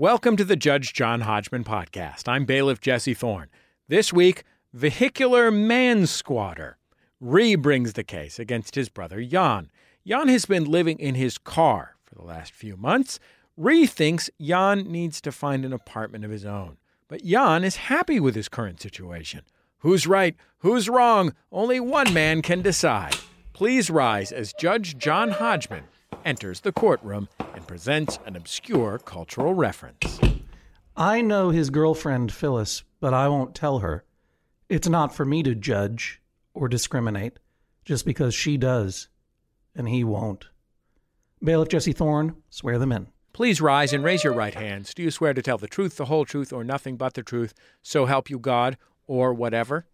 Welcome to the Judge John Hodgman podcast. I'm bailiff Jesse Thorne. This week, vehicular man squatter. Ree brings the case against his brother Jan. Jan has been living in his car for the last few months. Ree thinks Jan needs to find an apartment of his own. But Jan is happy with his current situation. Who's right? Who's wrong? Only one man can decide. Please rise as Judge John Hodgman enters the courtroom and presents an obscure cultural reference. I know his girlfriend, Phyllis, but I won't tell her. It's not for me to judge or discriminate just because she does and he won't. Bailiff Jesse Thorne, swear them in. Please rise and raise your right hands. Do you swear to tell the truth, the whole truth, or nothing but the truth? So help you God, or whatever?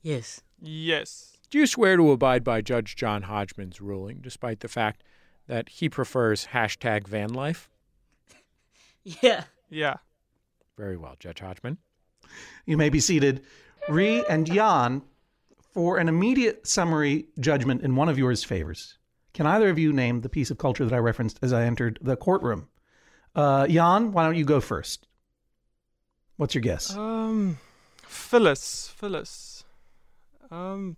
Yes. Yes. Do you swear to abide by Judge John Hodgman's ruling, despite the fact that he prefers hashtag van life? Yeah. Yeah. Very well, Judge Hodgman. You may be seated. Ree and Jan, for an immediate summary judgment in one of yours favors, can either of you name the piece of culture that I referenced as I entered the courtroom? Uh, Jan, why don't you go first? What's your guess? Um, Phyllis. Phyllis. Um,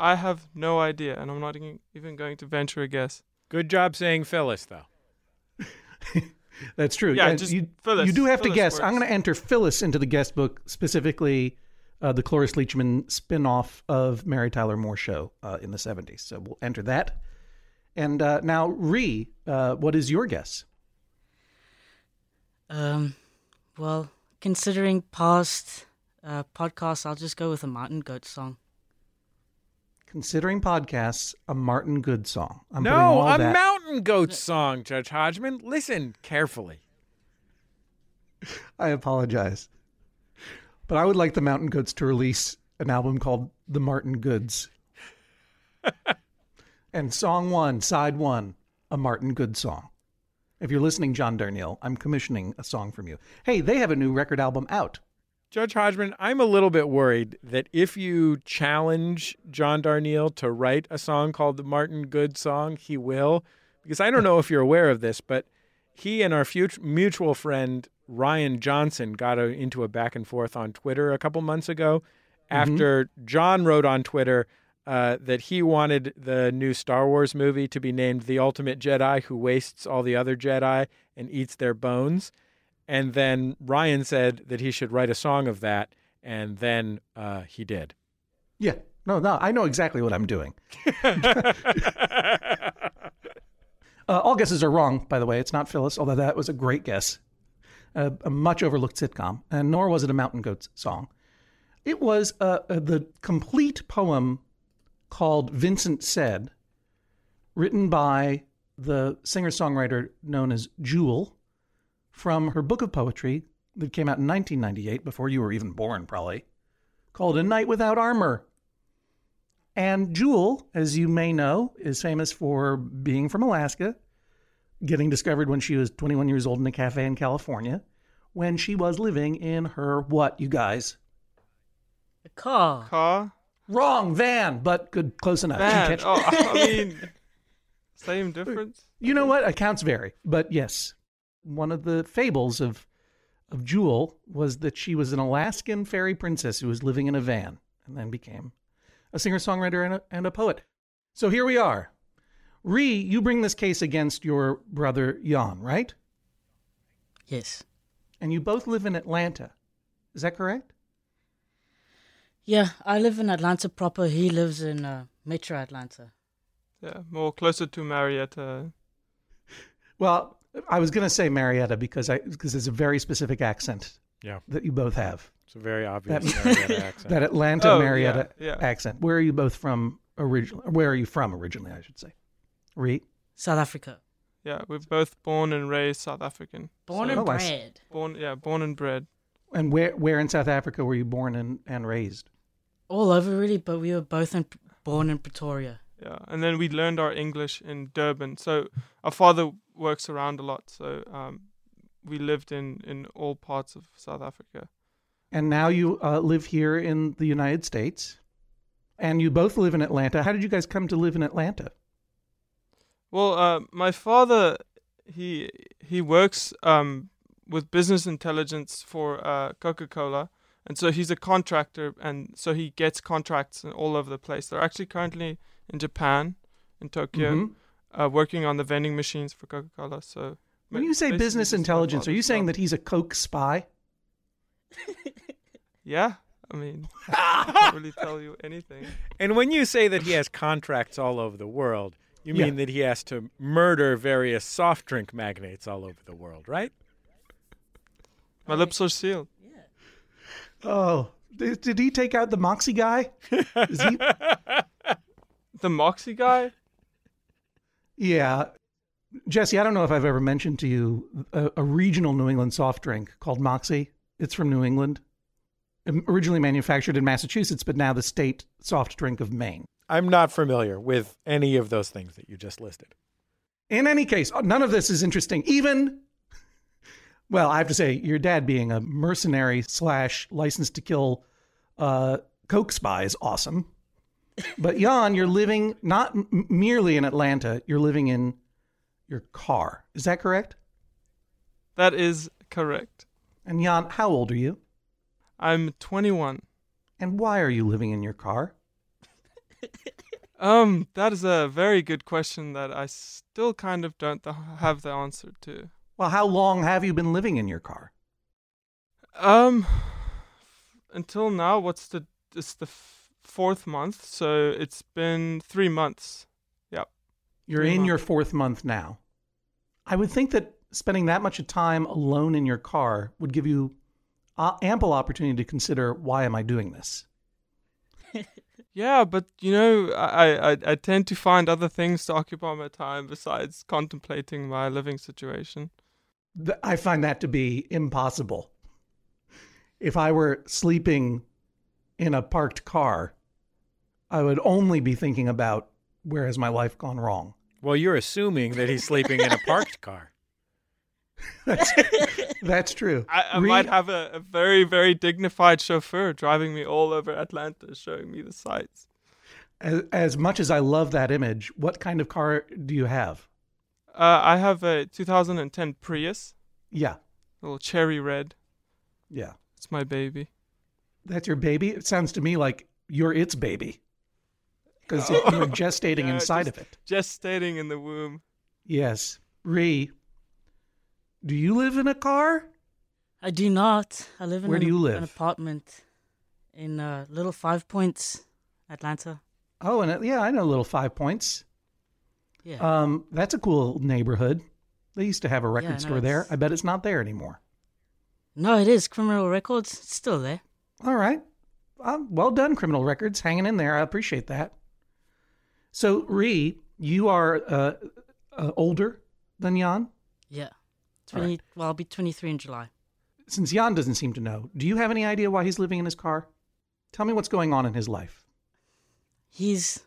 I have no idea, and I'm not even- even going to venture a guess. Good job saying Phyllis, though. That's true. Yeah, And just you, Phyllis. you do have to Phyllis guess. I'm going to enter Phyllis into the guest book, specifically uh, the Cloris Leachman spin-off of Mary Tyler Moore show uh, in the 70s. So we'll enter that. And uh, now, Ree, uh, what is your guess? Um, well, considering past uh, podcasts, I'll just go with a Martin Goat song. Considering podcasts, a Martin Good song. I'm no, a that- mountain goat song, Judge Hodgman. Listen carefully. I apologize. But I would like the Mountain Goats to release an album called The Martin Goods. and song one, side one, a Martin Good song. If you're listening, John Darnielle, I'm commissioning a song from you. Hey, they have a new record album out. Judge Hodgman, I'm a little bit worried that if you challenge John Darnielle to write a song called the Martin Good song, he will. Because I don't know if you're aware of this, but he and our fut- mutual friend Rian Johnson got a, into a back and forth on Twitter a couple months ago after John wrote on Twitter uh, that he wanted the new Star Wars movie to be named The Ultimate Jedi Who Wastes All the Other Jedi and Eats Their Bones. And then Rian said that he should write a song of that, and then uh, he did. Yeah. No, no, I know exactly what I'm doing. Uh, all guesses are wrong, by the way. It's not Phyllis, although that was a great guess. Uh, a much overlooked sitcom, and nor was it a Mountain Goats song. It was uh, uh, the complete poem called Vincent Said, written by the singer songwriter known as Jewel from her book of poetry that came out in 1998, before you were even born, probably, called A Night Without Armor. And Jewel, as you may know, is famous for being from Alaska, getting discovered when she was 21 years old in a cafe in California, when she was living in her what, you guys? A car. Car. Wrong, van, but good, close enough. You Van. catch- Oh, I mean, same difference. You know what? Accounts vary, but yes, one of the fables of of Jewel was that she was an Alaskan fairy princess who was living in a van and then became a singer songwriter and a, and a poet. So here we are. Ree, you bring this case against your brother Jan, right? Yes. And you both live in Atlanta. Is that correct? Yeah, I live in Atlanta proper. He lives in uh, Metro Atlanta. Yeah, more closer to Marietta. Well, I was going to say Marietta because I because it's a very specific accent Yeah, that you both have. it's a very obvious That- Marietta accent. That Atlanta Oh, Marietta yeah, yeah. accent. Where are you both from originally? Where are you from originally, I should say? Ree? South Africa. Yeah, we're both born and raised South African. Born So- and Oh, bred. Born, yeah, born and bred. And where where in South Africa were you born and, and raised? All over really, but we were both in, born in Pretoria. Yeah, and then we learned our English in Durban. So our father works around a lot. So um, we lived in in all parts of South Africa. And now you uh, live here in the United States. And you both live in Atlanta. How did you guys come to live in Atlanta? Well, uh, my father he he works um, with business intelligence for uh, Coca-Cola, and so he's a contractor, and so he gets contracts all over the place. They're actually currently in Japan, in Tokyo, Mhm. uh, working on the vending machines for Coca-Cola. So When you say business intelligence, are you saying job. that he's a Coke spy? Yeah, I mean, I can't really tell you anything. And when you say that he has contracts all over the world, you Yeah. mean that he has to murder various soft drink magnates all over the world, right? My lips are sealed. Yeah. Oh, did, did he take out the Moxie guy? Is he? The Moxie guy? Yeah. Jesse, I don't know if I've ever mentioned to you a, a regional New England soft drink called Moxie. It's from New England. Originally manufactured in Massachusetts, but now the state soft drink of Maine. I'm not familiar with any of those things that you just listed. In any case, none of this is interesting. Even, well, I have to say, your dad being a mercenary slash license to kill uh, Coke spy is awesome. But Jan, you're living not m- merely in Atlanta, you're living in your car. Is that correct? That is correct. And Jan, how old are you? I'm 21. And why are you living in your car? Um, that is a very good question that I still kind of don't th- have the answer to. Well, how long have you been living in your car? Um, until now, what's the? It's the fourth month, so it's been three months. Yep. You're Three in your fourth month now. I would think that spending that much time alone in your car would give you uh, ample opportunity to consider why am I doing this? Yeah, but you know, I, I I tend to find other things to occupy my time besides contemplating my living situation. I find that to be impossible. If I were sleeping in a parked car, I would only be thinking about where has my life gone wrong. Well, you're assuming that he's sleeping in a parked car. That's, that's true. I, I Re- might have a, a very very dignified chauffeur driving me all over Atlanta, showing me the sights. as, as much as I love that image, what kind of car do you have? Uh, I have a 2010 Prius, Yeah, little cherry red. yeah. It's my baby. That's your baby? It sounds to me like you're its baby. Because Oh. you're gestating Yeah, inside just- of it. Gestating in the womb. Yes. Ree, do you live in a car? I do not. I live in Where an, do you live? an apartment in uh, Little Five Points, Atlanta. Oh, and uh, yeah, I know Little Five Points. Yeah. Um, that's a cool neighborhood. They used to have a record Yeah, no, store there. I bet it's not there anymore. no, it is Criminal Records. It's still there. All right. Um, well done, Criminal Records. Hanging in there. I appreciate that. So, Ree, you are uh, uh, older than Jan. Yeah. All 20, Well, I'll be 23 in July. Since Jan doesn't seem to know, do you have any idea why he's living in his car? Tell me what's going on in his life. He's.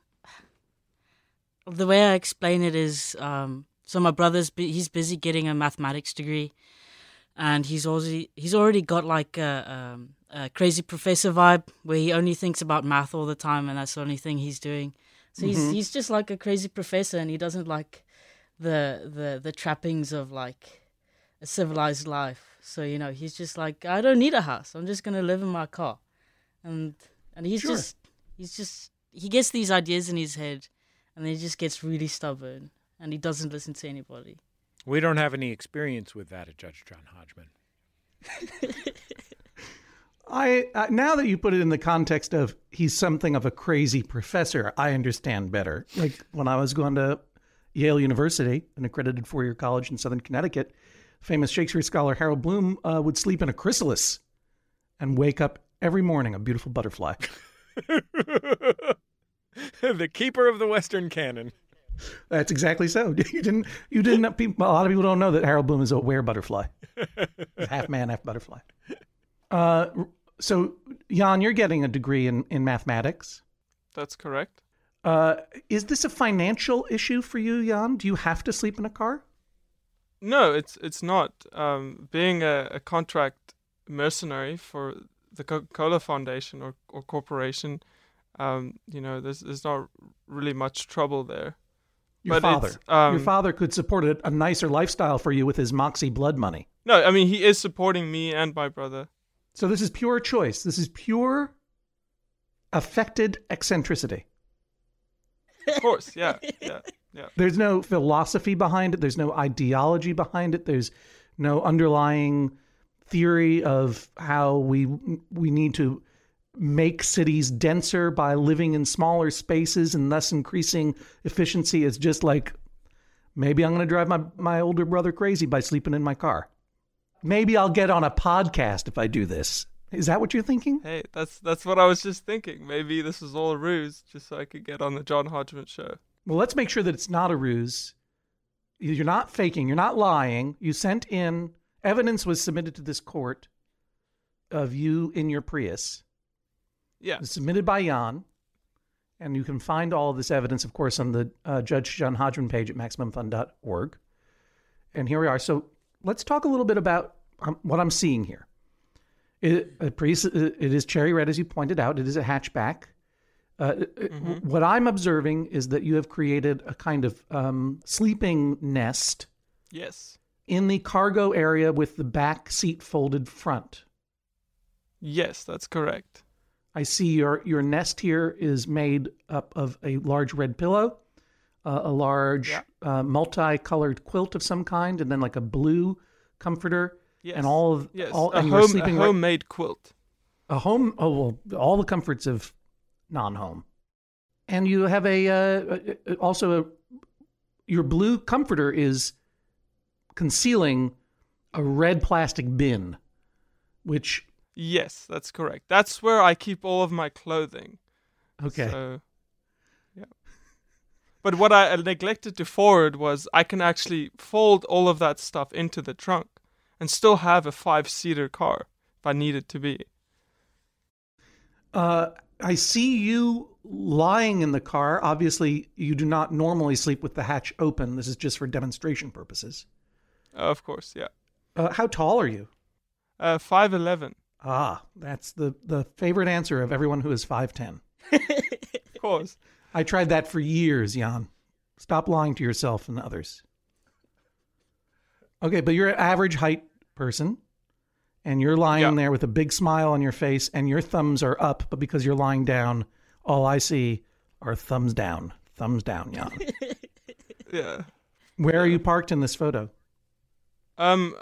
The way I explain it is um, so my brother's bu- he's busy getting a mathematics degree, and he's already he's already got like a, um, a crazy professor vibe where he only thinks about math all the time, and that's the only thing he's doing. So he's mm-hmm. he's just like a crazy professor, and he doesn't like the the the trappings of like a civilized life. So you know, he's just like, I don't need a house. I'm just gonna live in my car, and and he's Sure. just he's just he gets these ideas in his head, and then he just gets really stubborn, and he doesn't listen to anybody. We don't have any experience with that at Judge John Hodgman. I uh, now that you put it in the context of he's something of a crazy professor, I understand better. Like when I was going to Yale University, an accredited four-year college in Southern Connecticut, famous Shakespeare scholar Harold Bloom uh, would sleep in a chrysalis and wake up every morning a beautiful butterfly. the keeper of the Western canon. That's exactly so. You didn't. You didn't. A lot of people don't know that Harold Bloom is a were butterfly, half man, half butterfly. Uh, so Jan, you're getting a degree in in mathematics. That's correct. Uh, is this a financial issue for you, Jan? Do you have to sleep in a car? No, it's it's not. Um, being a, a contract mercenary for the Coca-Cola Foundation or, or corporation, um, you know, there's there's not really much trouble there. Your but father. um, Your father could support a, a nicer lifestyle for you with his Moxie blood money. No, I mean he is supporting me and my brother. So this is pure choice. This is pure affected eccentricity. Of course, yeah, yeah, yeah. There's no philosophy behind it. There's no ideology behind it. There's no underlying theory of how we we need to make cities denser by living in smaller spaces and thus increasing efficiency. It's just like maybe I'm going to drive my my older brother crazy by sleeping in my car. Maybe I'll get on a podcast if I do this. Is that what you're thinking? Hey, that's that's what I was just thinking. Maybe this is all a ruse, just so I could get on the John Hodgman show. Well, let's make sure that it's not a ruse. You're not faking. You're not lying. You sent in evidence was submitted to this court of you in your Prius. Yeah, It was submitted by Jan, and you can find all of this evidence, of course, on the uh, Judge John Hodgman page at maximumfun.org. And here we are. So let's talk a little bit about um, what I'm seeing here. It, uh, it is cherry red, as you pointed out. It is a hatchback. Uh, Mm-hmm. What I'm observing is that you have created a kind of um, sleeping nest yes, in the cargo area with the back seat folded front. yes, that's correct. I see your your nest here is made up of a large red pillow, uh, a large Yeah. uh, multicolored quilt of some kind, and then like a blue comforter, Yes, and all of yes, all a, and home, a right- homemade quilt. a home. Oh well, all the comforts of non-home, and you have a uh, uh, also a your blue comforter is concealing a red plastic bin, which Yes, that's correct. That's where I keep all of my clothing. okay. So. But what I neglected to forward was I can actually fold all of that stuff into the trunk and still have a five seater car if I need it to be. Uh, I see you lying in the car. Obviously, you do not normally sleep with the hatch open. This is just for demonstration purposes. Uh, of course, yeah. Uh, how tall are you? Uh, 5'11. Ah, that's the, the favorite answer of everyone who is 5'10. Of course. I tried that for years, Jan. Stop lying to yourself and others. Okay, but you're an average height person, and you're lying Yeah. there with a big smile on your face, and your thumbs are up, but because you're lying down, all I see are thumbs down. Thumbs down, Jan. Yeah. Where are you parked in this photo? Um,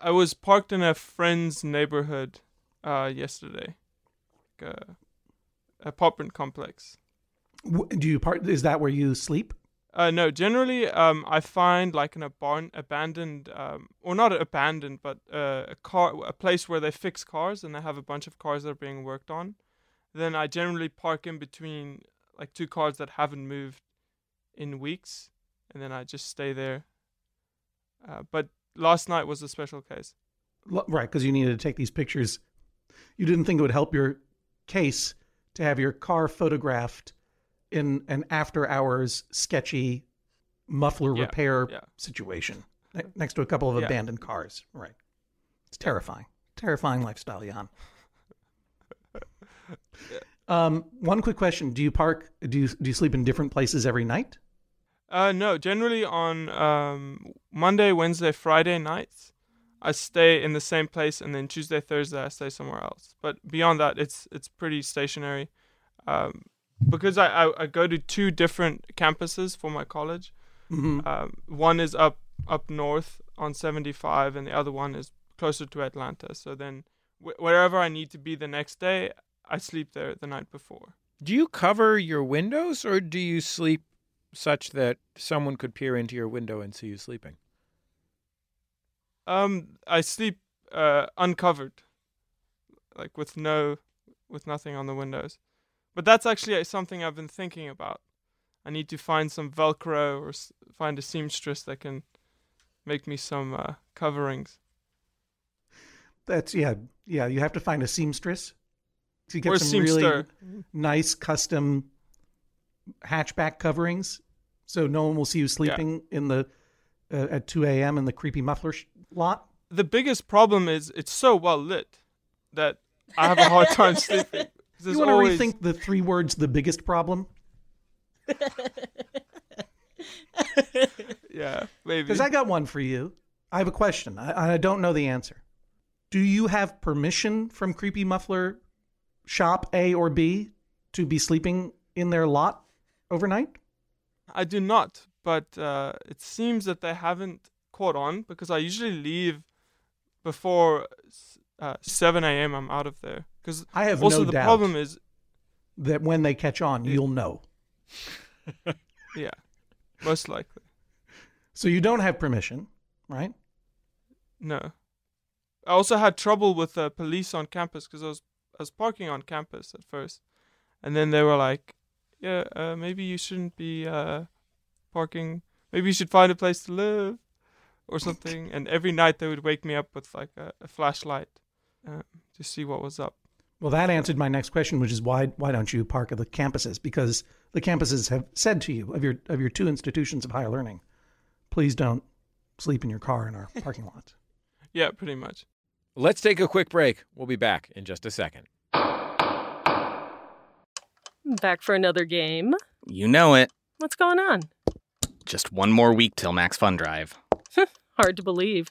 I was parked in a friend's neighborhood uh, yesterday. Like a, a apartment complex. Do you park? Is that where you sleep? Uh, no, generally, um, I find like an a barn, abandoned, um, or not abandoned, but uh, a car, a place where they fix cars and they have a bunch of cars that are being worked on. Then I generally park in between like two cars that haven't moved in weeks, and then I just stay there. Uh, but last night was a special case. L- Right, because you needed to take these pictures. You didn't think it would help your case to have your car photographed in an after hours sketchy muffler Yeah, repair yeah. situation ne- next to a couple of Yeah. abandoned cars. Right. It's terrifying. Terrifying lifestyle, Jan. Um, one quick question: Do you park? Do you do you sleep in different places every night? Uh, no, generally on um, Monday, Wednesday, Friday nights, I stay in the same place, and then Tuesday, Thursday, I stay somewhere else. But beyond that, it's it's pretty stationary, um, because I, I I go to two different campuses for my college. Mm-hmm. Um, one is up up north on 75, and the other one is closer to Atlanta. So then, wh- wherever I need to be the next day, I sleep there the night before. Do you cover your windows or do you sleep such that someone could peer into your window and see you sleeping? Um, I sleep uh, uncovered, like with no, with nothing on the windows. But that's actually something I've been thinking about. I need to find some Velcro or s- find a seamstress that can make me some uh, coverings. That's yeah, yeah. You have to find a seamstress to get or some really nice custom hatchback coverings, so no one will see you sleeping in the uh, at 2 a.m. in the creepy muffler sh- lot. The biggest problem is it's so well lit that I have a hard time sleeping. 'Cause there's you want to always- rethink the three words "the biggest problem"? Yeah, maybe. Because I got one for you. I have a question. I, I don't know the answer. Do you have permission from Creepy Muffler Shop A or B to be sleeping in their lot overnight? I do not, but uh, it seems that they haven't caught on because I usually leave before uh, 7 a.m. I'm out of there. Because I have also no the doubt problem is, that when they catch on, you'll know. yeah, most likely. So you don't have permission, right? No. I also had trouble with the police on campus because I was I was parking on campus at first, and then they were like, "Yeah, uh, maybe you shouldn't be uh, parking. Maybe you should find a place to live, or something." and every night they would wake me up with like a, a flashlight uh, to see what was up. Well, that answered my next question, which is why why don't you park at the campuses? Because the campuses have said to you of your of your two institutions of higher learning, please don't sleep in your car in our parking lots. Yeah, pretty much. Let's take a quick break. We'll be back in just a second. Back for another game. You know it. What's going on? Just one more week till Max Fun Drive. Hard to believe.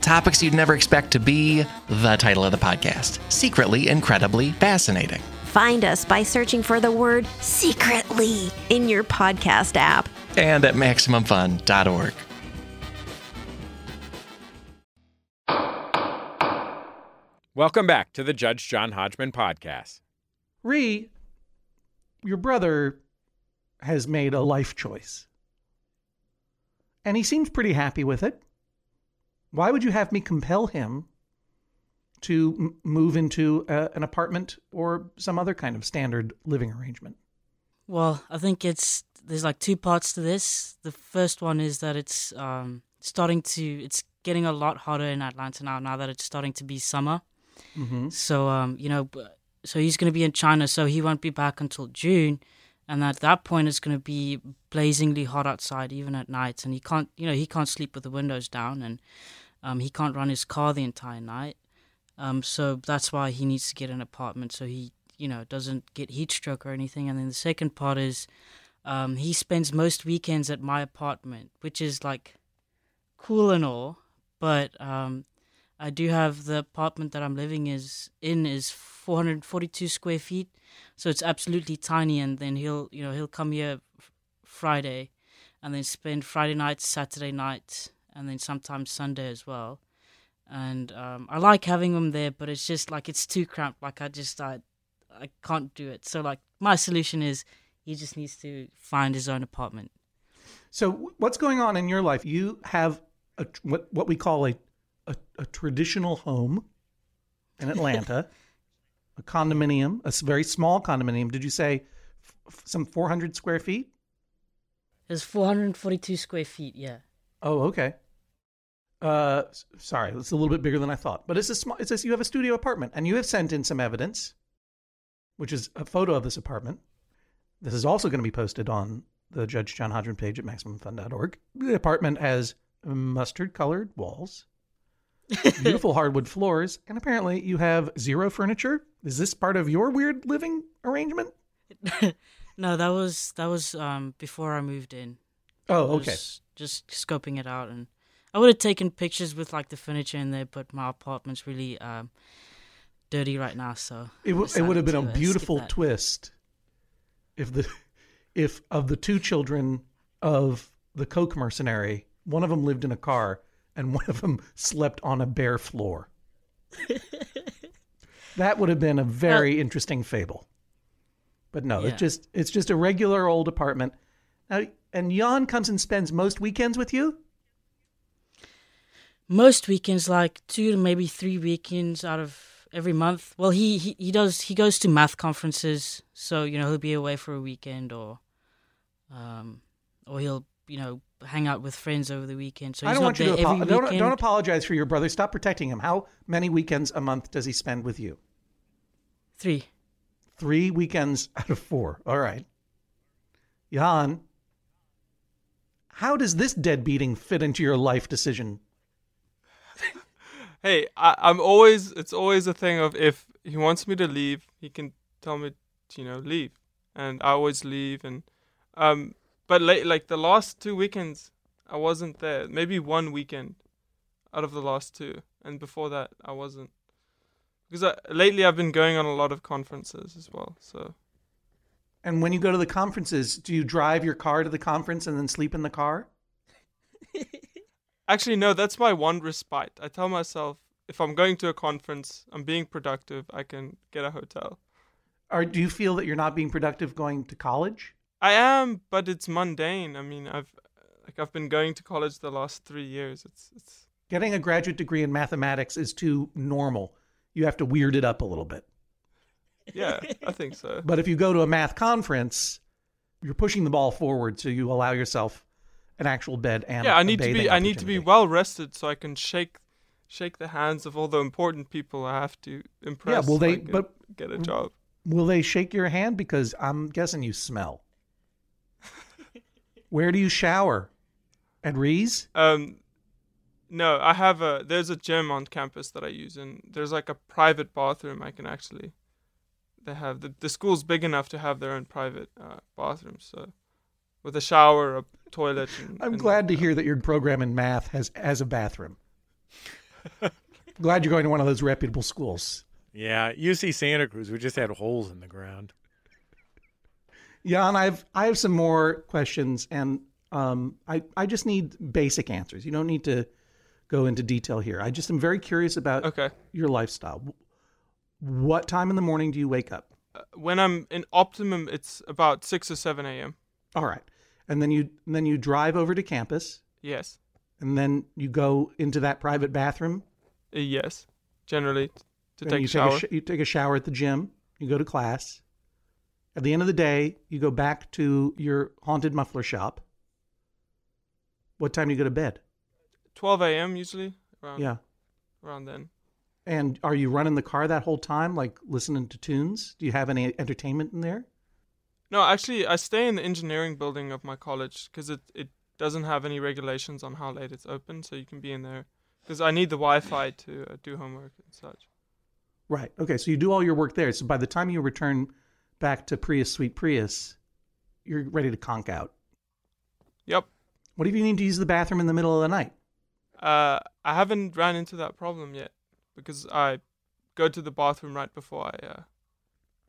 Topics you'd never expect to be the title of the podcast Secretly Incredibly Fascinating. Find us by searching for the word secretly in your podcast app. And at MaximumFun.org. Welcome back to the Judge John Hodgman podcast. Ree, your brother has made a life choice. And he seems pretty happy with it. Why would you have me compel him to m- move into a, an apartment or some other kind of standard living arrangement? Well, I think it's there's like two parts to this. The first one is that it's um, starting to it's getting a lot hotter in Atlanta now. Now that it's starting to be summer, Mm-hmm. so um, you know, so he's going to be in China, so he won't be back until June, and at that point it's going to be blazingly hot outside, even at night, and he can't, you know, he can't sleep with the windows down, and um, he can't run his car the entire night. Um, so that's why he needs to get an apartment, so he, you know, doesn't get heat stroke or anything. And then the second part is, um, he spends most weekends at my apartment, which is like cool and all, but um, I do have the apartment that I'm living is in is 442 square feet, so it's absolutely tiny. And then he'll, you know, he'll come here f- Friday, and then spend Friday night, Saturday night, and then sometimes Sunday as well. And um, I like having them there, but it's just like it's too cramped. Like I just I, I can't do it. So like my solution is he just needs to find his own apartment. So, what's going on in your life? You have a, what what we call a a, a traditional home in Atlanta, a condominium, a very small condominium. Did you say f- some 400 square feet? It's 442 square feet. Yeah. Oh, okay. Uh, sorry, it's a little bit bigger than I thought. But it's a small. It says you have a studio apartment, and you have sent in some evidence, which is a photo of this apartment. This is also going to be posted on the Judge John Hodgman page at MaximumFun.org. The apartment has mustard-colored walls, beautiful hardwood floors, and apparently you have zero furniture. Is this part of your weird living arrangement? no, that was that was um before I moved in. Oh, okay. Just scoping it out, and I would have taken pictures with like the furniture in there, but my apartment's really um dirty right now, so It, w- it would have been a uh, beautiful twist if the if of the two children of the coke mercenary, one of them lived in a car and one of them slept on a bare floor. that would have been a very interesting fable. But no, Yeah. it's just it's just a regular old apartment. Now, and Jan comes and spends most weekends with you. Most weekends, like two to maybe three weekends out of every month. Well, he, he, he does he goes to math conferences, so you know he'll be away for a weekend, or um, or he'll you know hang out with friends over the weekend. So I don't not want you to apo- don't, don't apologize for your brother. Stop protecting him. How many weekends a month does he spend with you? Three. Three weekends out of four. All right. Jan, how does this deadbeating fit into your life decision? Hey, I, I'm always. It's always a thing of if he wants me to leave, he can tell me, to, you know, leave, and I always leave. And um, but late, like the last two weekends, I wasn't there. Maybe one weekend out of the last two, and before that, I wasn't. Because I, lately, I've been going on a lot of conferences as well. So And when you go to the conferences, do you drive your car to the conference and then sleep in the car? actually, no, that's my one respite. I tell myself if I'm going to a conference, I'm being productive. I can get a hotel. Or do you feel that you're not being productive going to college? I am, but it's mundane. I mean, I've like I've been going to college the last three years. It's it's Getting a graduate degree in mathematics is too normal. You have to weird it up a little bit. yeah, I think so. But if you go to a math conference, you're pushing the ball forward, so you allow yourself an actual bed and Yeah, I need to be I need to be well rested so I can shake shake the hands of all the important people I have to impress. so I they- but- get a job. Will they shake your hand because I'm guessing you smell? Where do you shower? At Rees? Um, no, I have a there's a gym on campus that I use, and there's like a private bathroom I can actually. They have the the school's big enough to have their own private uh, bathroom, so with a shower, a toilet. And, I'm and, glad to uh, hear that your program in math has has a bathroom. glad you're going to one of those reputable schools. Yeah, UC Santa Cruz, we just had holes in the ground. Jan, I've I have some more questions, and um, I I just need basic answers. You don't need to go into detail here. I just am very curious about Okay. your lifestyle. What time in the morning do you wake up? Uh, when I'm in optimum, it's about six or seven a.m. All right, and then you and then you drive over to campus, Yes, and then you go into that private bathroom. Uh, yes, generally to and take you a shower. Take a sh- you take a shower at the gym. You go to class. At the end of the day, you go back to your haunted muffler shop. What time do you go to bed? Twelve a.m. usually. Around, Yeah. around then. And are you running the car that whole time, like listening to tunes? Do you have any entertainment in there? No, actually, I stay in the engineering building of my college because it, it doesn't have any regulations on how late it's open, so you can be in there. Because I need the Wi-Fi to uh, do homework and such. Right. Okay. So you do all your work there. So by the time you return back to Prius Sweet Prius, you're ready to conk out. Yep. What if you need to use the bathroom in the middle of the night? Uh, I haven't ran into that problem yet because I go to the bathroom right before I uh,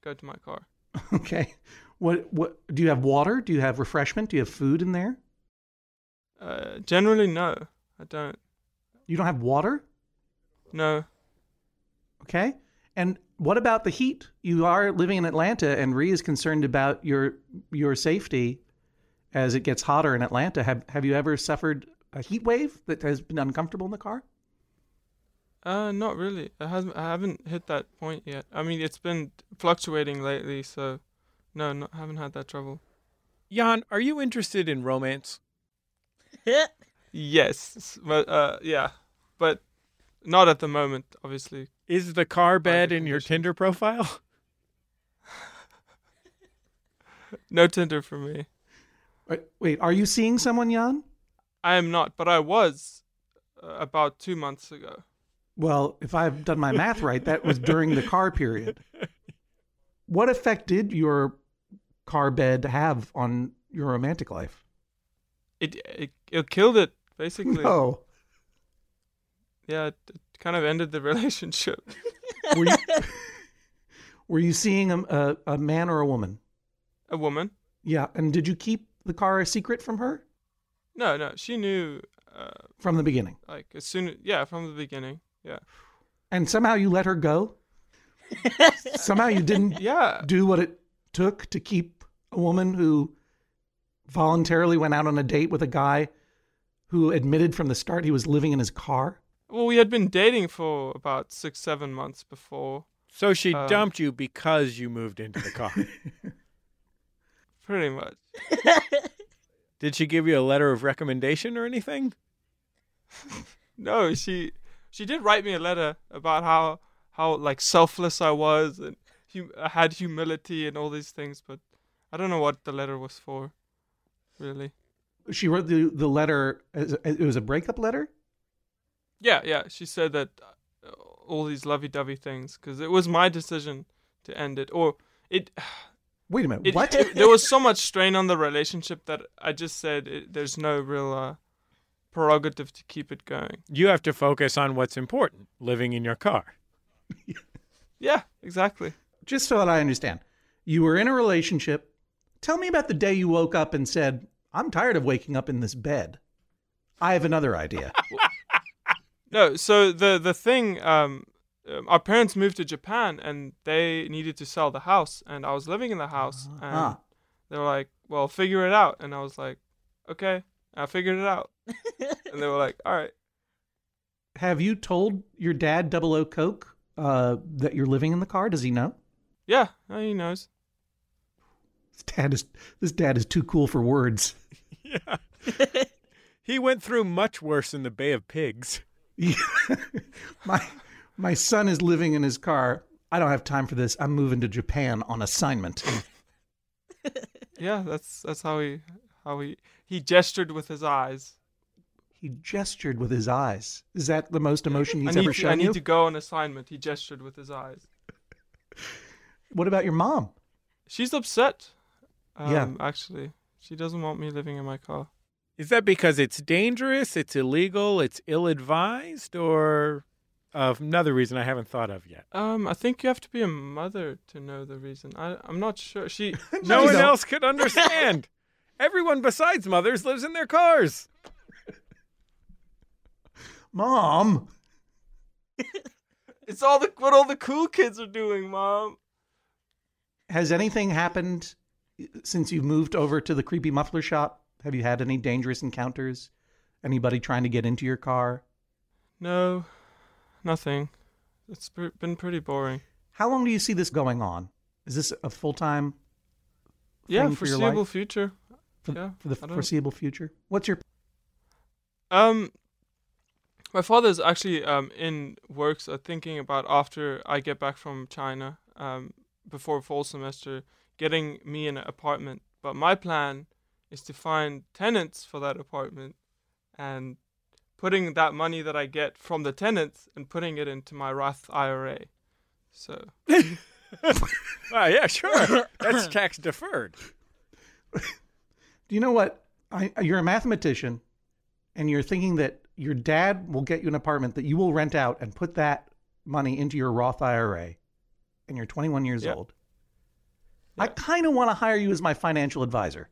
go to my car. Okay. What what do you have water? Do you have refreshment? Do you have food in there? Uh, generally, no, I don't. You don't have water? No. Okay. And what about the heat? You are living in Atlanta, and Ree is concerned about your your safety as it gets hotter in Atlanta. Have Have you ever suffered a heat wave that has been uncomfortable in the car? Uh, not really. It hasn't. I haven't hit that point yet. I mean, it's been fluctuating lately, so no, no, haven't had that trouble. Jan, are you interested in romance? Yes, but uh, yeah, but not at the moment, obviously. Is the car bed in your. Tinder profile? No Tinder for me. Wait, wait, are you seeing someone, Jan? I am not, but I was uh, about two months ago. Well, if I've done my math right, that was during the car period. What effect did your car bed have on your romantic life? It it, it killed it basically. No. Yeah, it, it kind of ended the relationship. Were you, Were you seeing a, a, a man or a woman? A woman? Yeah. And did you keep the car a secret from her No, no. She knew, uh, from the beginning? like as soon, yeah, from the beginning. Yeah. And somehow you let her go? somehow you didn't Yeah. do what it took to keep a woman who voluntarily went out on a date with a guy who admitted from the start he was living in his car? Well, we had been dating for about six, seven months before. So she Um, dumped you because you moved into the car. Pretty much. Did she give you a letter of recommendation or anything? No, she she did write me a letter about how how like selfless I was and hu- I had humility and all these things, but I don't know what the letter was for, really. She wrote the, the letter, as, it was a breakup letter? Yeah, yeah. She said that uh, all these lovey-dovey things because it was my decision to end it, or it. Wait a minute. it, what? it- there was so much strain on the relationship that I just said it, there's no real uh, prerogative to keep it going. You have to focus on what's important living in your car. Yeah, exactly. Just so that I understand, you were in a relationship. Tell me about the day you woke up and said, I'm tired of waking up in this bed. I have another idea. No, so the the thing, um, um, our parents moved to Japan and they needed to sell the house, and I was living in the house, and Ah. they were like, "Well, figure it out," and I was like, "Okay, I figured it out," and they were like, "All right." have you told your dad, Double O Coke, uh, that you're living in the car? Does he know? Yeah, he knows. This dad is this dad is too cool for words. Yeah. he went through much worse in the Bay of Pigs. my my son is living in his car. I don't have time for this. I'm moving to Japan on assignment. Yeah, that's that's how he how he he gestured with his eyes. He gestured with his eyes. Is that the most emotion he's I ever to, shown I need you? to go on assignment. He gestured with his eyes. What about your mom? She's upset. Um, Yeah. actually, she doesn't want me living in my car. Is that because it's dangerous, it's illegal, it's ill advised, or of another reason I haven't thought of yet? Um, I think you have to be a mother to know the reason. I I'm not sure. She No you one don't. else could understand. Everyone besides mothers lives in their cars. Mom, it's all the what all the cool kids are doing, mom. has anything happened since you've moved over to the creepy muffler shop? Have you had any dangerous encounters? Anybody trying to get into your car? No, nothing. It's been pretty boring. How long do you see this going on? Is this a full time Yeah, Thing for your foreseeable life? future. for, Yeah, for the foreseeable future? What's your Um, my father's actually um in works uh, thinking about after I get back from China, um, before fall semester, getting me an apartment. But my plan is to find tenants for that apartment, and putting that money that I get from the tenants and putting it into my Roth IRA. So Ah, yeah, sure. That's tax deferred. Do you know what? I, you're a mathematician, and you're thinking that your dad will get you an apartment that you will rent out and put that money into your Roth IRA, and you're 21 years Yeah. old. I kind of want to hire you as my financial advisor.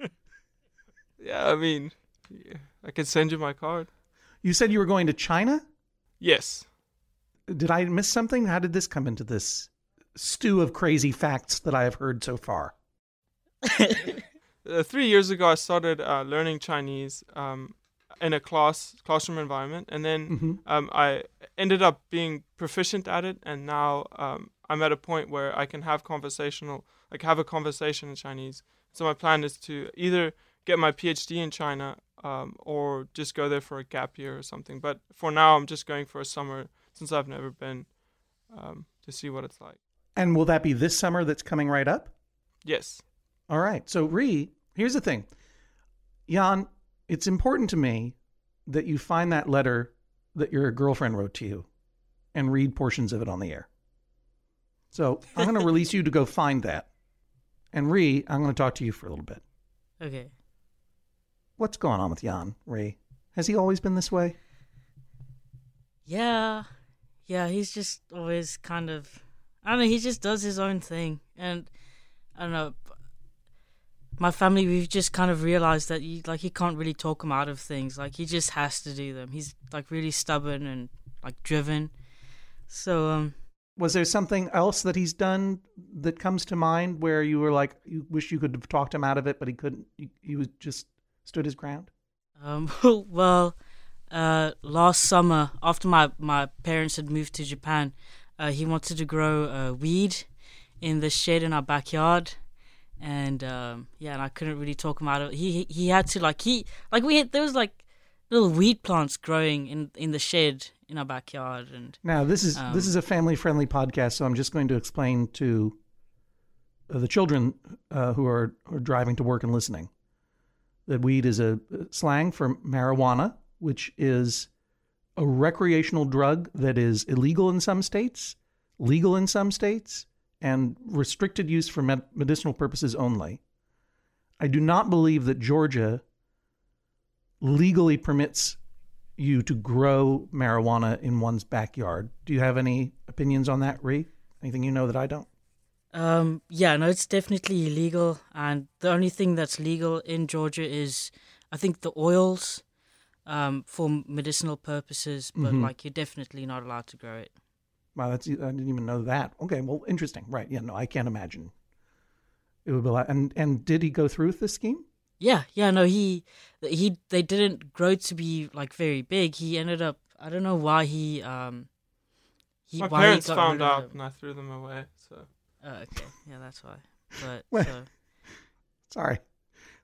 yeah, I mean, I can send you my card. You said you were going to China. Yes. Did I miss something? How did this come into this stew of crazy facts that I have heard so far? uh, three years ago, I started uh, learning Chinese um, in a class classroom environment, and then Mhm. um, I ended up being proficient at it. And now um, I'm at a point where I can have conversational, like have a conversation in Chinese. So my plan is to either get my PhD in China um, or just go there for a gap year or something. But for now, I'm just going for a summer since I've never been um, to see what it's like. And will that be this summer that's coming right up? Yes. All right. So, Ree, here's the thing. Jan, it's important to me that you find that letter that your girlfriend wrote to you and read portions of it on the air. So, I'm going to release you to go find that. And Ree, I'm going to talk to you for a little bit. Okay. What's going on with Jan, Ree? Has he always been this way? Yeah. Yeah, he's just always kind of I don't know. He just does his own thing, and I don't know. My family, we've just kind of realized that you like he can't really talk him out of things. Like he just has to do them. He's like really stubborn and like driven. So um, Was there something else that he's done that comes to mind where you were like, you wish you could have talked him out of it, but he couldn't? He, he was just stood his ground. Um, well, uh, last summer, after my, my parents had moved to Japan, uh, he wanted to grow uh, weed in the shed in our backyard. And um, yeah, and I couldn't really talk him out of it. He, he he had to like he like we had there was like little weed plants growing in in the shed in our backyard, and Now this is Um, this is a family friendly podcast, so I'm just going to explain to uh, the children uh, who are, are driving to work and listening that weed is a uh, slang for marijuana, which is a recreational drug that is illegal in some states, legal in some states, and restricted use for med- medicinal purposes only. I do not believe that Georgia legally permits you to grow marijuana in one's backyard. Do you have any opinions on that, Ree? Anything you know that I don't? Um, yeah, no, it's definitely illegal, and the only thing that's legal in Georgia is, I think, the oils, um, for medicinal purposes. But Mhm. like, you're definitely not allowed to grow it. Wow, that's I didn't even know that. Okay, well, interesting. Right? Yeah, no, I can't imagine. It would be like, and and did he go through with this scheme? Yeah, yeah, no, he, he, they didn't grow to be like very big. He ended up, I don't know why he, um, he, My why he parents got found out them. and I threw them away. So Oh, okay, yeah, that's why. But Well- so, Sorry,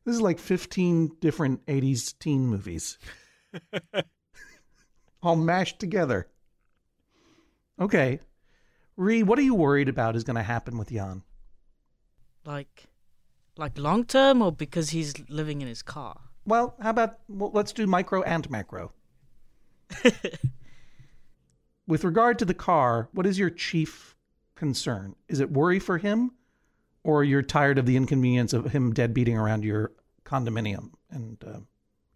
this is like fifteen different '80s teen movies, all mashed together. Okay, Ree, what are you worried about is going to happen with Jan? like, like long term, or because he's living in his car. Well, how about well, let's do micro and macro. With regard to the car, what is your chief concern? Is it worry for him, or you're tired of the inconvenience of him dead beating around your condominium and uh,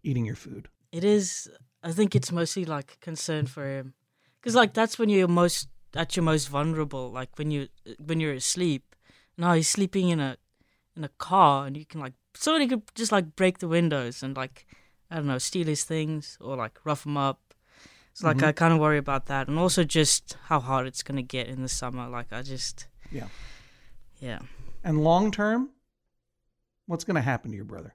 eating your food? It is. I think it's mostly like concern for him, because like that's when you're most at your most vulnerable. Like when you when you're asleep. No, he's sleeping in a in a car, and you can like somebody could just like break the windows and like I don't know steal his things or like rough him up. So like Mhm. I kind of worry about that, and also just how hard it's gonna get in the summer. Like I just Yeah. yeah. And long term, what's going to happen to your brother?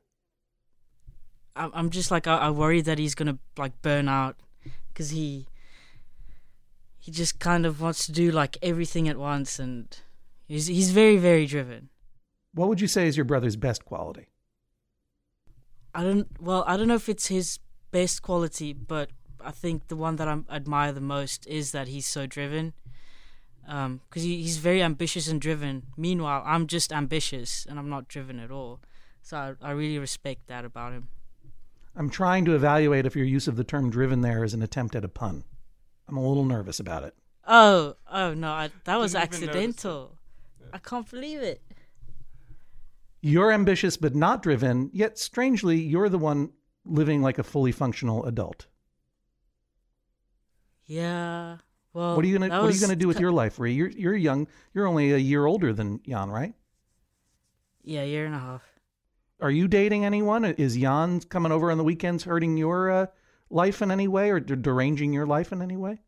I'm I'm just like I, I worry that he's gonna like burn out because he he just kind of wants to do like everything at once and he's he's very very driven. What would you say is your brother's best quality? I don't well I don't know if it's his best quality, but I think the one that I admire the most is that he's so driven. Um, because he, he's very ambitious and driven. Meanwhile, I'm just ambitious and I'm not driven at all. So I, I really respect that about him. I'm trying to evaluate if your use of the term driven there is an attempt at a pun. I'm a little nervous about it. Oh, oh no, I, that was Didn't even notice it. accidental. I can't believe it. You're ambitious but not driven, yet strangely, you're the one living like a fully functional adult. Yeah. Well, what are you gonna What are you gonna do with ki- your life, Ree? You're you're young. You're only a year older than Jan, right? Yeah, year and a half. Are you dating anyone? Is Jan coming over on the weekends, hurting your uh, life in any way, or deranging your life in any way?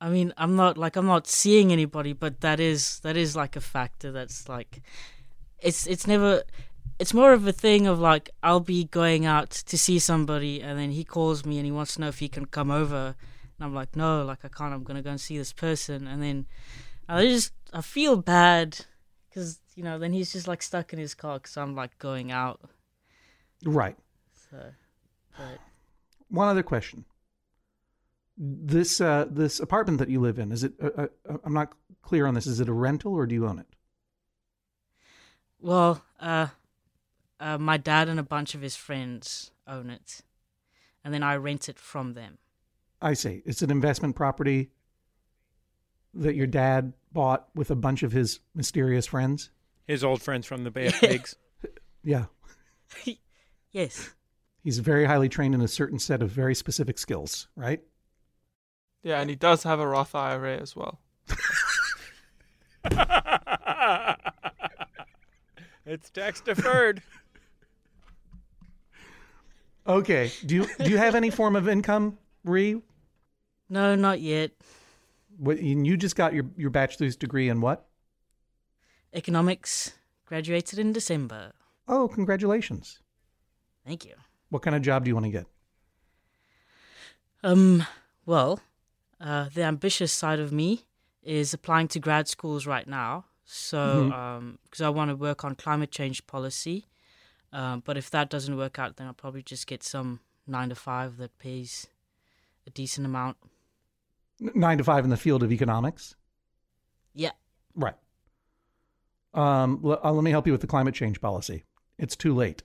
I mean, I'm not like I'm not seeing anybody, but that is that is like a factor. That's like, it's it's never. It's more of a thing of like I'll be going out to see somebody, and then he calls me and he wants to know if he can come over, and I'm like, no, like I can't. I'm gonna go and see this person, and then I just I feel bad because you know then he's just like stuck in his car because I'm like going out. Right. So, but One other question. This uh, this apartment that you live in is it? Uh, uh, I'm not clear on this. Is it a rental or do you own it? Well, uh, uh, my dad and a bunch of his friends own it, and then I rent it from them. I see. It's an investment property that your dad bought with a bunch of his mysterious friends. His old friends from the Bay of Pigs. Yeah. Yes. He's very highly trained in a certain set of very specific skills, right? yeah, and he does have a Roth IRA as well. it's tax deferred. Okay. Do you do you have any form of income, Ree? No, not yet. What, and you just got your, your bachelor's degree in what? Economics. Graduated in December. Oh, congratulations. Thank you. What kind of job do you want to get? Um, well, uh, the ambitious side of me is applying to grad schools right now. So, Mhm. um, because I want to work on climate change policy. Um, but if that doesn't work out, then I'll probably just get some nine to five that pays a decent amount. Nine to five in the field of economics? Yeah. Right. Um, l- uh, let me help you with the climate change policy. It's too late.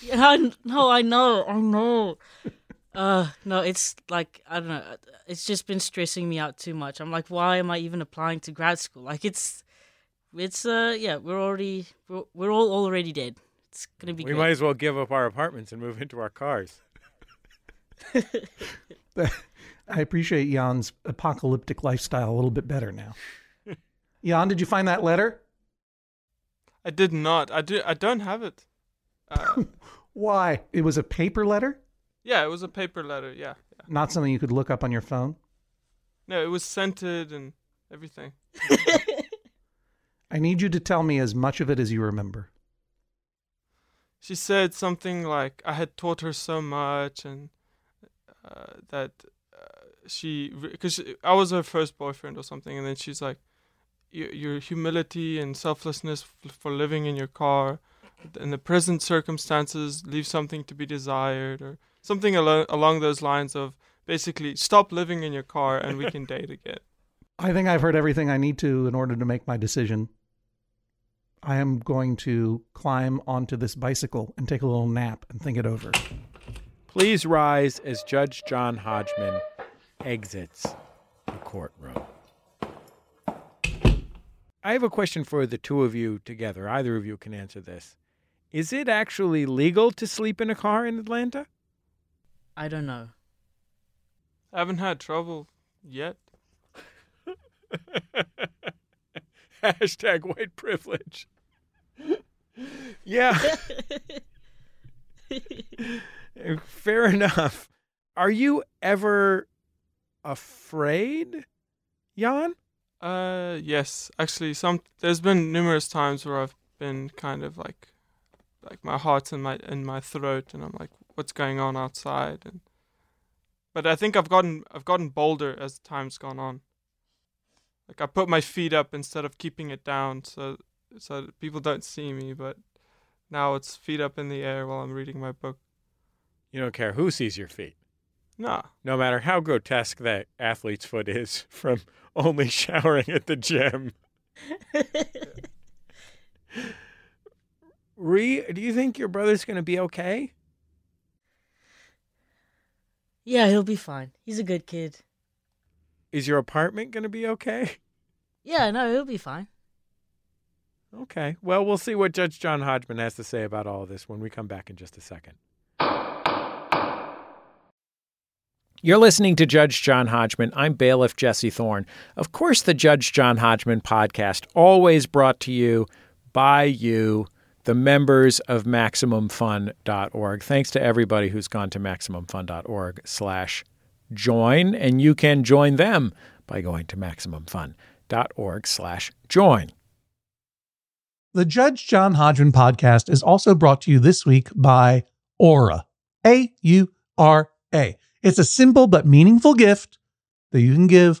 Yeah, I kn- no, I know, I know. Uh, no, it's like I don't know. It's just been stressing me out too much. I'm like, why am I even applying to grad school? Like, it's, it's uh, yeah, we're already, we're, we're all already dead. It's gonna be. We great. might as well give up our apartments and move into our cars. I appreciate Jan's apocalyptic lifestyle a little bit better now. Jan, did you find that letter? I did not. I do. I don't have it. Uh, Why? It was a paper letter, yeah, it was a paper letter. Yeah, yeah. not something you could look up on your phone. No, it was scented and everything. I need you to tell me as much of it as you remember. She said something like I had taught her so much and uh, that uh, she because I was her first boyfriend or something, and then she's like, your, your humility and selflessness f- for living in your car, in the present circumstances, leave something to be desired, or something alo- along those lines of basically stop living in your car and we can date again. I think I've heard everything I need to in order to make my decision. I am going to climb onto this bicycle and take a little nap and think it over. Please rise as Judge John Hodgman exits the courtroom. I have a question for the two of you together. Either of you can answer this. Is it actually legal to sleep in a car in Atlanta? I don't know. I haven't had trouble yet. Hashtag white privilege. yeah. Fair enough. Are you ever afraid, Jan? Uh, yes. Actually, some there's been numerous times where I've been kind of like, like my heart's in my in my throat, and I'm like, what's going on outside? And but I think I've gotten I've gotten bolder as time's gone on. Like I put my feet up instead of keeping it down, so so people don't see me. But now it's feet up in the air while I'm reading my book. You don't care who sees your feet, Nah. no matter how grotesque that athlete's foot is from only showering at the gym. Ree, do you think your brother's going to be okay? Yeah, he'll be fine. He's a good kid. Is your apartment going to be okay? Yeah, no, he'll be fine. Okay. Well, we'll see what Judge John Hodgman has to say about all of this when we come back in just a second. You're listening to Judge John Hodgman. I'm bailiff Jesse Thorn. Of course, the Judge John Hodgman podcast, always brought to you by you, the members of MaximumFun.org. Thanks to everybody who's gone to MaximumFun.org slash join, and you can join them by going to MaximumFun.org slash join. The Judge John Hodgman podcast is also brought to you this week by Aura. A U R A. It's a simple but meaningful gift that you can give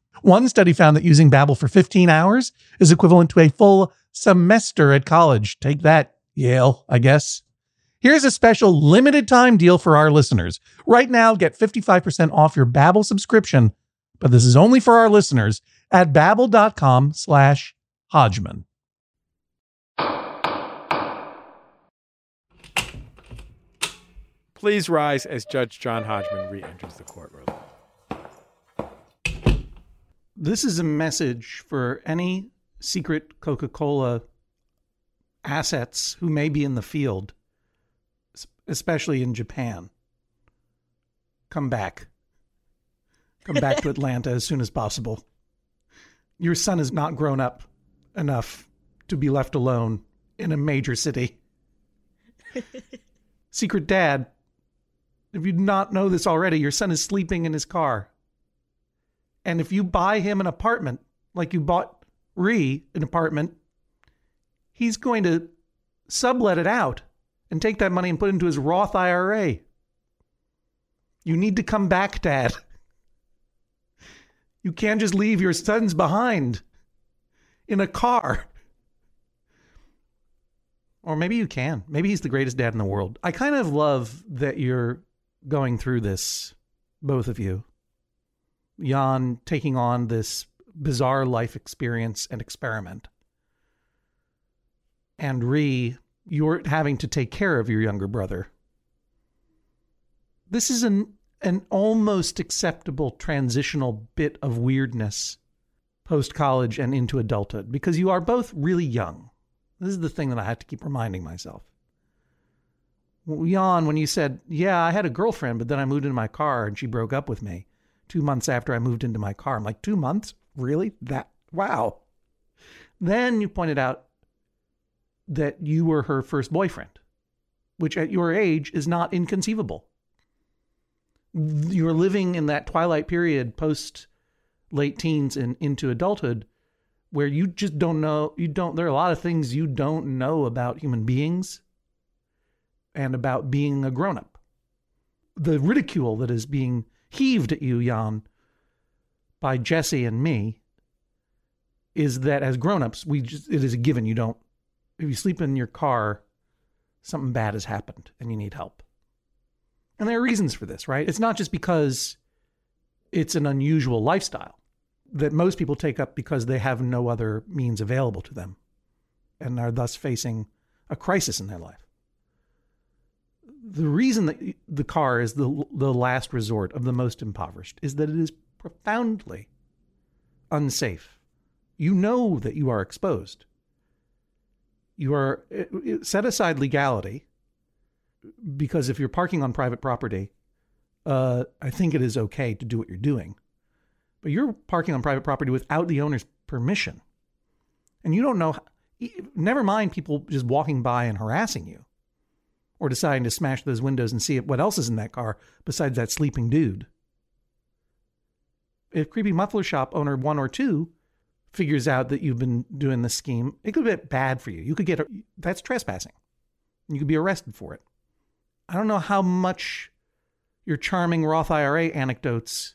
One study found that using Babbel for 15 hours is equivalent to a full semester at college. Take that, Yale, I guess. Here's a special limited time deal for our listeners. Right now, get 55% off your Babbel subscription, but this is only for our listeners at babbel.com slash Hodgman. Please rise as Judge John Hodgman re-enters the courtroom. This is a message for any secret Coca Cola assets who may be in the field, especially in Japan. Come back. Come back to Atlanta as soon as possible. Your son is not grown up enough to be left alone in a major city. Secret dad, if you do not know this already, your son is sleeping in his car. And if you buy him an apartment, like you bought Ree an apartment, he's going to sublet it out and take that money and put it into his Roth IRA. You need to come back, Dad. You can't just leave your sons behind in a car. Or maybe you can. Maybe he's the greatest dad in the world. I kind of love that you're going through this, both of you. Jan taking on this bizarre life experience and experiment. And Ree, you're having to take care of your younger brother. This is an an almost acceptable transitional bit of weirdness post college and into adulthood because you are both really young. This is the thing that I have to keep reminding myself. Jan, when you said, Yeah, I had a girlfriend, but then I moved into my car and she broke up with me two months after I moved into my car. I'm like, Two months? Really? That, wow. Then you pointed out that you were her first boyfriend, which at your age is not inconceivable you're living in that twilight period post late teens and into adulthood where you just don't know you don't there are a lot of things you don't know about human beings and about being a grown-up the ridicule that is being heaved at you jan by jesse and me is that as grown-ups we just it is a given you don't if you sleep in your car something bad has happened and you need help and there are reasons for this, right? It's not just because it's an unusual lifestyle that most people take up because they have no other means available to them and are thus facing a crisis in their life. The reason that the car is the, the last resort of the most impoverished is that it is profoundly unsafe. You know that you are exposed. You are eh, eh, set aside legality because if you're parking on private property, uh, I think it is okay to do what you're doing. But you're parking on private property without the owner's permission. And you don't know, E- Never mind people just walking by and harassing you or deciding to smash those windows and see what else is in that car besides that sleeping dude. If Creepy Muffler Shop owner one or two figures out that you've been doing this scheme, it could be bad for you. You could get that's trespassing. You could be arrested for it. I don't know how much your charming Roth IRA anecdotes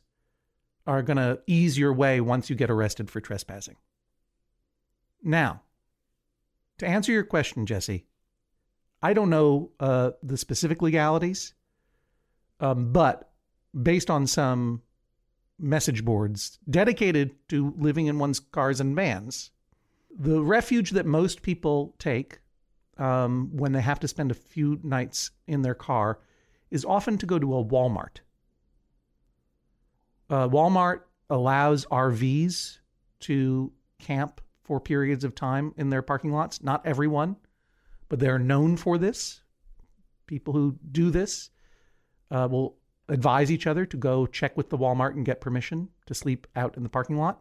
are going to ease your way once you get arrested for trespassing. Now, to answer your question, Jesse, I don't know uh, the specific legalities, um, but based on some message boards dedicated to living in one's cars and vans, the refuge that most people take um, when they have to spend a few nights in their car is often to go to a Walmart. Uh, Walmart allows RVs to camp for periods of time in their parking lots. Not everyone, but they're known for this. People who do this uh, will advise each other to go check with the Walmart and get permission to sleep out in the parking lot.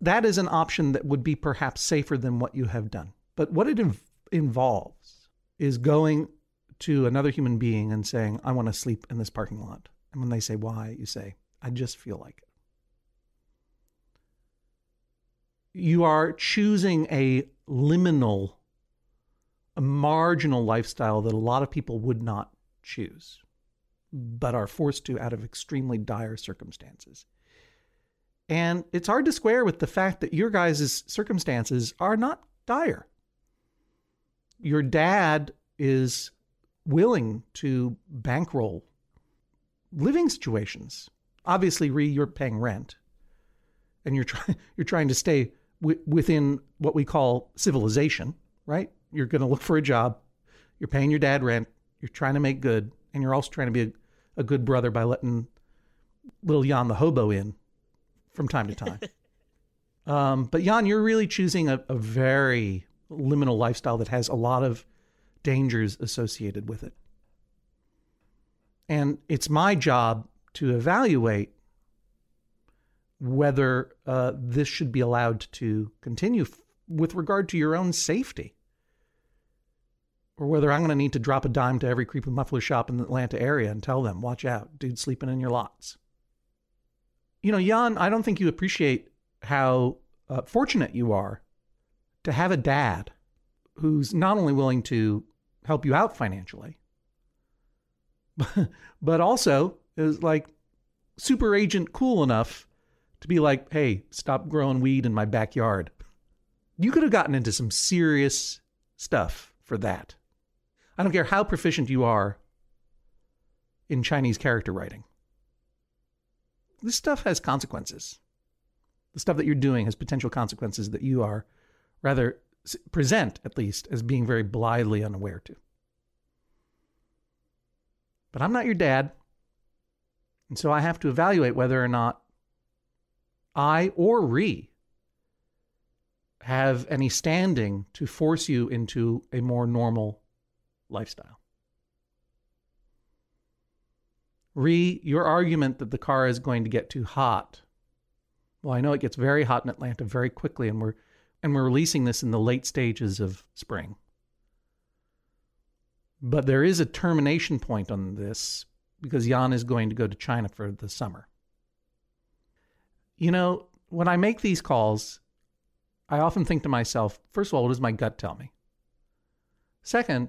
That is an option that would be perhaps safer than what you have done. But what it inv- involves is going to another human being and saying, I want to sleep in this parking lot. And when they say why, you say, I just feel like it. You are choosing a liminal, a marginal lifestyle that a lot of people would not choose, but are forced to out of extremely dire circumstances. And it's hard to square with the fact that your guys' circumstances are not dire. Your dad is willing to bankroll living situations. Obviously, you're paying rent, and you're trying you're trying to stay w- within what we call civilization, right? You're going to look for a job. You're paying your dad rent. You're trying to make good, and you're also trying to be a, a good brother by letting little Jan the hobo in from time to time. um, but Jan, you're really choosing a, a very liminal lifestyle that has a lot of dangers associated with it. And it's my job to evaluate whether uh, this should be allowed to continue f- with regard to your own safety, or whether I'm going to need to drop a dime to every creepy muffler shop in the Atlanta area and tell them, watch out, dude sleeping in your lots. You know, Jan, I don't think you appreciate how uh, fortunate you are to have a dad who's not only willing to help you out financially, but also is like super agent cool enough to be like, hey, stop growing weed in my backyard. You could have gotten into some serious stuff for that. I don't care how proficient you are in Chinese character writing. This stuff has consequences. The stuff that you're doing has potential consequences that you are rather present, at least, as being very blithely unaware to. But I'm not your dad. And so I have to evaluate whether or not I or Ree have any standing to force you into a more normal lifestyle. Ree, your argument that the car is going to get too hot. Well, I know it gets very hot in Atlanta very quickly, and we're and we're releasing this in the late stages of spring. But there is a termination point on this because Jan is going to go to China for the summer. You know, when I make these calls, I often think to myself, first of all, what does my gut tell me? Second,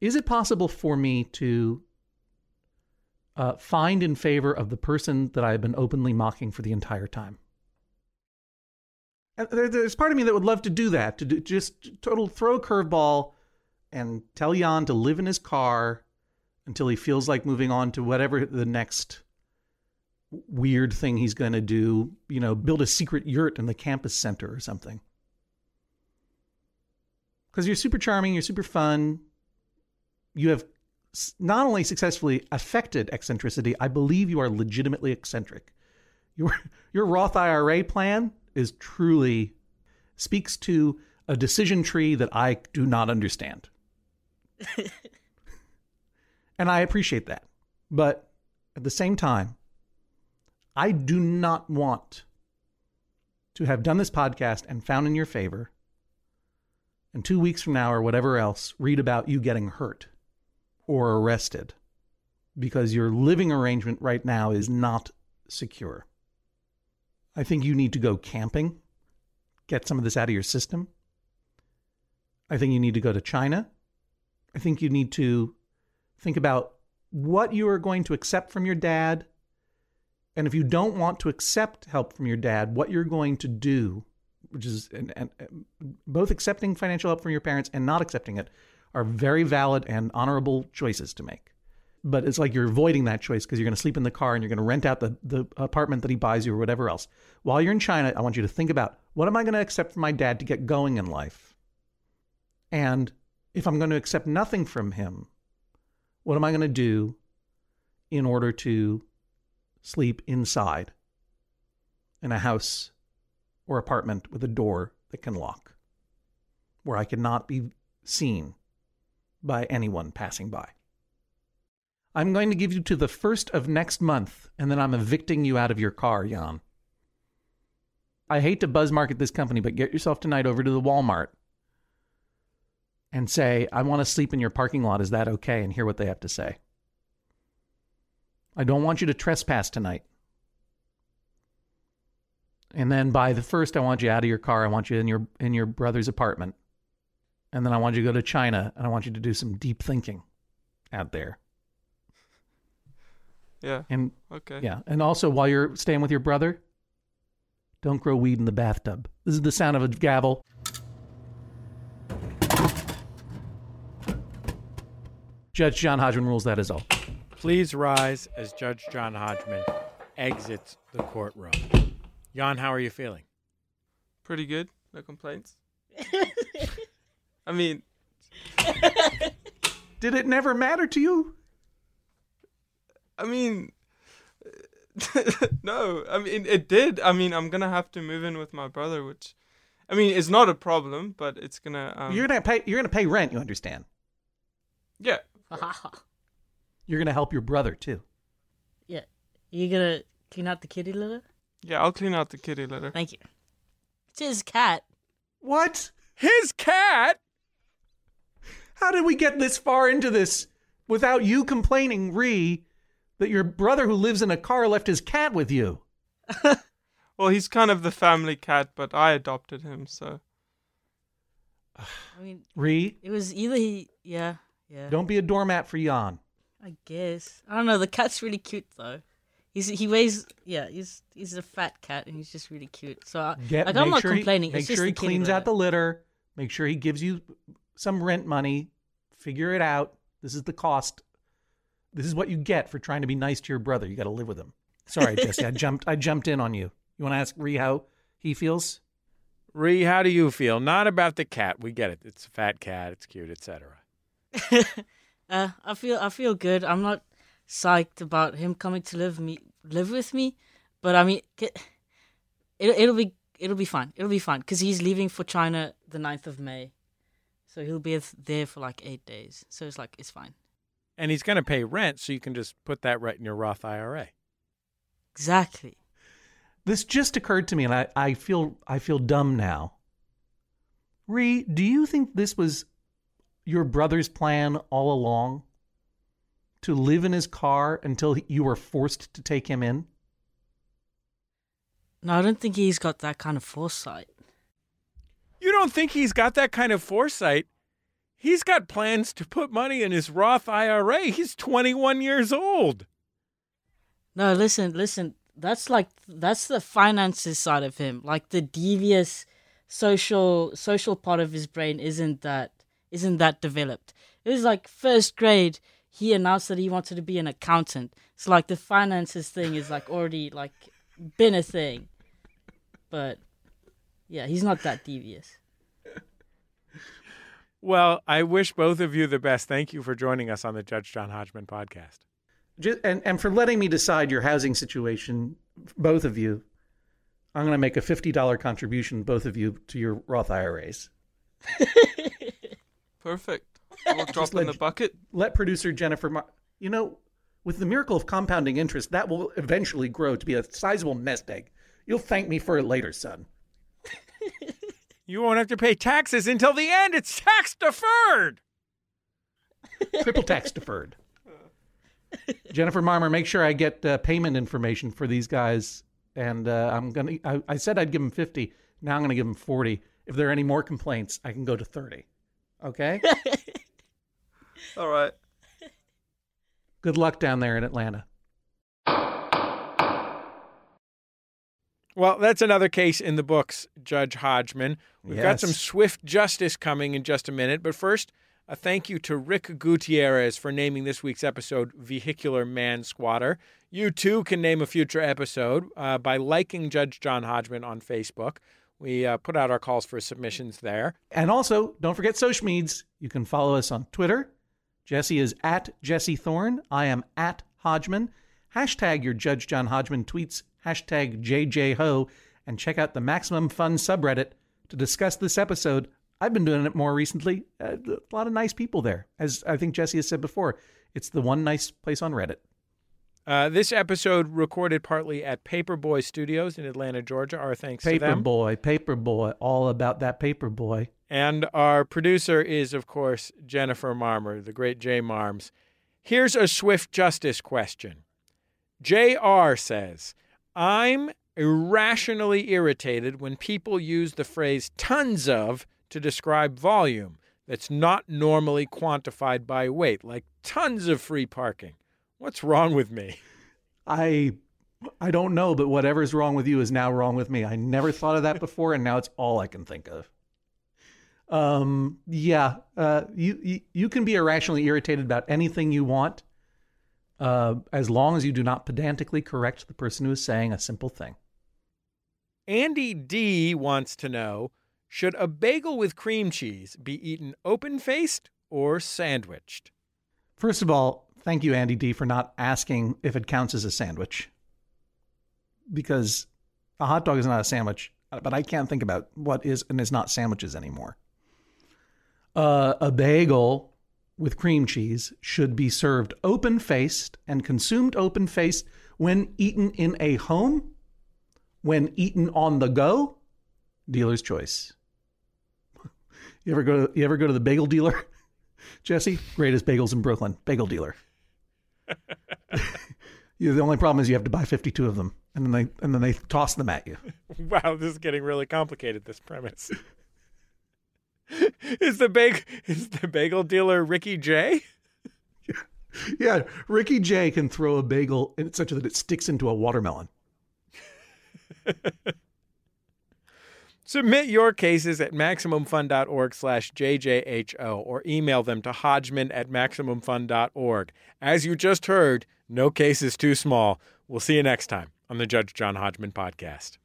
is it possible for me to uh, find in favor of the person that I've been openly mocking for the entire time? And there, there's part of me that would love to do that, to do, just total throw a curveball and tell Jan to live in his car until he feels like moving on to whatever the next weird thing he's going to do, you know, build a secret yurt in the campus center or something. Because you're super charming, you're super fun. You have not only successfully affected eccentricity, I believe you are legitimately eccentric. Your your Roth IRA plan is truly speaks to a decision tree that I do not understand. and I appreciate that. But at the same time, I do not want to have done this podcast and found in your favor and two weeks from now or whatever else, read about you getting hurt or arrested because your living arrangement right now is not secure. I think you need to go camping, get some of this out of your system. I think you need to go to China. I think you need to think about what you are going to accept from your dad. And if you don't want to accept help from your dad, what you're going to do, which is and, both accepting financial help from your parents and not accepting it, are very valid and honorable choices to make. But it's like you're avoiding that choice because you're going to sleep in the car and you're going to rent out the, the apartment that he buys you or whatever else. While you're in China, I want you to think about what am I going to accept from my dad to get going in life? And if I'm going to accept nothing from him, what am I going to do in order to sleep inside in a house or apartment with a door that can lock, where I cannot be seen by anyone passing by? I'm going to give you to the first of next month, and then I'm evicting you out of your car, Jan. I hate to buzz market this company, but get yourself tonight over to the Walmart and say, I want to sleep in your parking lot. Is that okay? And hear what they have to say. I don't want you to trespass tonight. And then by the first, I want you out of your car. I want you in your in your brother's apartment. And then I want you to go to China and I want you to do some deep thinking out there. Yeah. And Okay. yeah, and also while you're staying with your brother, don't grow weed in the bathtub. This is the sound of a gavel. Judge John Hodgman rules that is all. Please rise as Judge John Hodgman exits the courtroom. Jan, how are you feeling? Pretty good. No complaints. I mean, Did it never matter to you? I mean, no. I mean, it did. I mean, I'm gonna have to move in with my brother, which, I mean, it's not a problem, but it's gonna. Um, you're gonna pay. You're gonna pay rent. You understand? yeah. You're gonna help your brother too. yeah. You gonna clean out the kitty litter? Yeah, I'll clean out the kitty litter. Thank you. It's his cat. What? His cat? How did we get this far into this without you complaining, Ree, that your brother who lives in a car left his cat with you? Well, he's kind of the family cat, but I adopted him, so I mean, Ree, it was either he. Yeah, yeah. don't be a doormat for Jan. I guess. I don't know. The cat's really cute though. He's he weighs. Yeah, he's he's a fat cat and he's just really cute. So I, Get, like I'm not sure he- complaining. make it's just sure he cleans out the litter. Make sure he gives you some rent money. Figure it out. This is the cost. This is what you get for trying to be nice to your brother. You got to live with him. Sorry, Jesse. I jumped. I jumped in on you. You want to ask Ree how he feels? Ree, how do you feel? Not about the cat. We get it. It's a fat cat. It's cute, etc. uh, I feel I feel good. I'm not psyched about him coming to live me live with me, but I mean, it, it'll be it'll be fine. It'll be fine because he's leaving for China the 9th of May, so he'll be there for like eight days. So it's like it's fine. And he's going to pay rent, so you can just put that right in your Roth IRA. Exactly. This just occurred to me, and I, I feel I feel dumb now. Ree, do you think this was your brother's plan all along? To live in his car until you were forced to take him in? No, I don't think he's got that kind of foresight. You don't think he's got that kind of foresight? He's got plans to put money in his Roth IRA. He's 21 years old. No, listen, listen. That's like that's the finances side of him. Like the devious social social part of his brain isn't that isn't that developed. It was like first grade. He announced that he wanted to be an accountant. So like the finances thing is like already like been a thing. But yeah, he's not that devious. Well, I wish both of you the best. Thank you for joining us on the Judge John Hodgman podcast. Just, and, and for letting me decide your housing situation, both of you, I'm going to make a $50 contribution, both of you, to your Roth IRAs. perfect. We'll drop in let the bucket. Let producer Jennifer, Mar- you know, with the miracle of compounding interest, that will eventually grow to be a sizable nest egg. You'll thank me for it later, son. You won't have to pay taxes until the end. It's tax deferred. Triple tax deferred. Jennifer Marmer, make sure I get uh, payment information for these guys. And uh, I'm gonna. I, I said I'd give them fifty. Now I'm gonna give them forty. If there are any more complaints, I can go to thirty. Okay. All right. Good luck down there in Atlanta. Well, that's another case in the books, Judge Hodgman. We've got some swift justice coming in just a minute, but first, a thank you to Rick Gutierrez for naming this week's episode Vehicular Man Squatter. You too can name a future episode uh, by liking Judge John Hodgman on Facebook. We uh, put out our calls for submissions there. And also, don't forget social Sochmeads. You can follow us on Twitter. Jesse is at Jesse Thorn. I am at Hodgman. Hashtag your Judge John Hodgman tweets. Hashtag JJHo. And check out the Maximum Fun subreddit to discuss this episode. I've been doing it more recently. Uh, a lot of nice people there. As I think Jesse has said before, it's the one nice place on Reddit. Uh, this episode recorded partly at Paperboy Studios in Atlanta, Georgia. Our thanks to them. Paperboy, Paperboy, all about that Paperboy. And our producer is, of course, Jennifer Marmer, the great J Marms. Here's a swift justice question. J.R. says, I'm irrationally irritated when people use the phrase tons of to describe volume that's not normally quantified by weight, like tons of free parking. What's wrong with me? I I don't know, but whatever's wrong with you is now wrong with me. I never thought of that before, and now it's all I can think of. Um, yeah, uh, you, you you can be irrationally irritated about anything you want, uh, as long as you do not pedantically correct the person who is saying a simple thing. Andy D wants to know should a bagel with cream cheese be eaten open faced or sandwiched? First of all, thank you, Andy D, for not asking if it counts as a sandwich, because a hot dog is not a sandwich. But I can't think about what is and is not sandwiches anymore. Uh, a bagel with cream cheese should be served open faced and consumed open faced when eaten in a home, when eaten on the go. Dealer's choice. You ever go? You ever go to the bagel dealer? Jesse, greatest bagels in Brooklyn, bagel dealer. the only problem is you have to buy fifty-two of them, and then they and then they toss them at you. Wow, this is getting really complicated. This premise is the bag is the bagel dealer Ricky J. Yeah, Ricky J can throw a bagel in such that it sticks into a watermelon. Submit your cases at MaximumFun.org slash JJHO or email them to Hodgman at MaximumFun.org. As you just heard, no case is too small. We'll see you next time on the Judge John Hodgman podcast.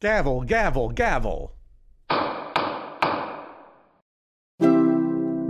Gavel, gavel, gavel.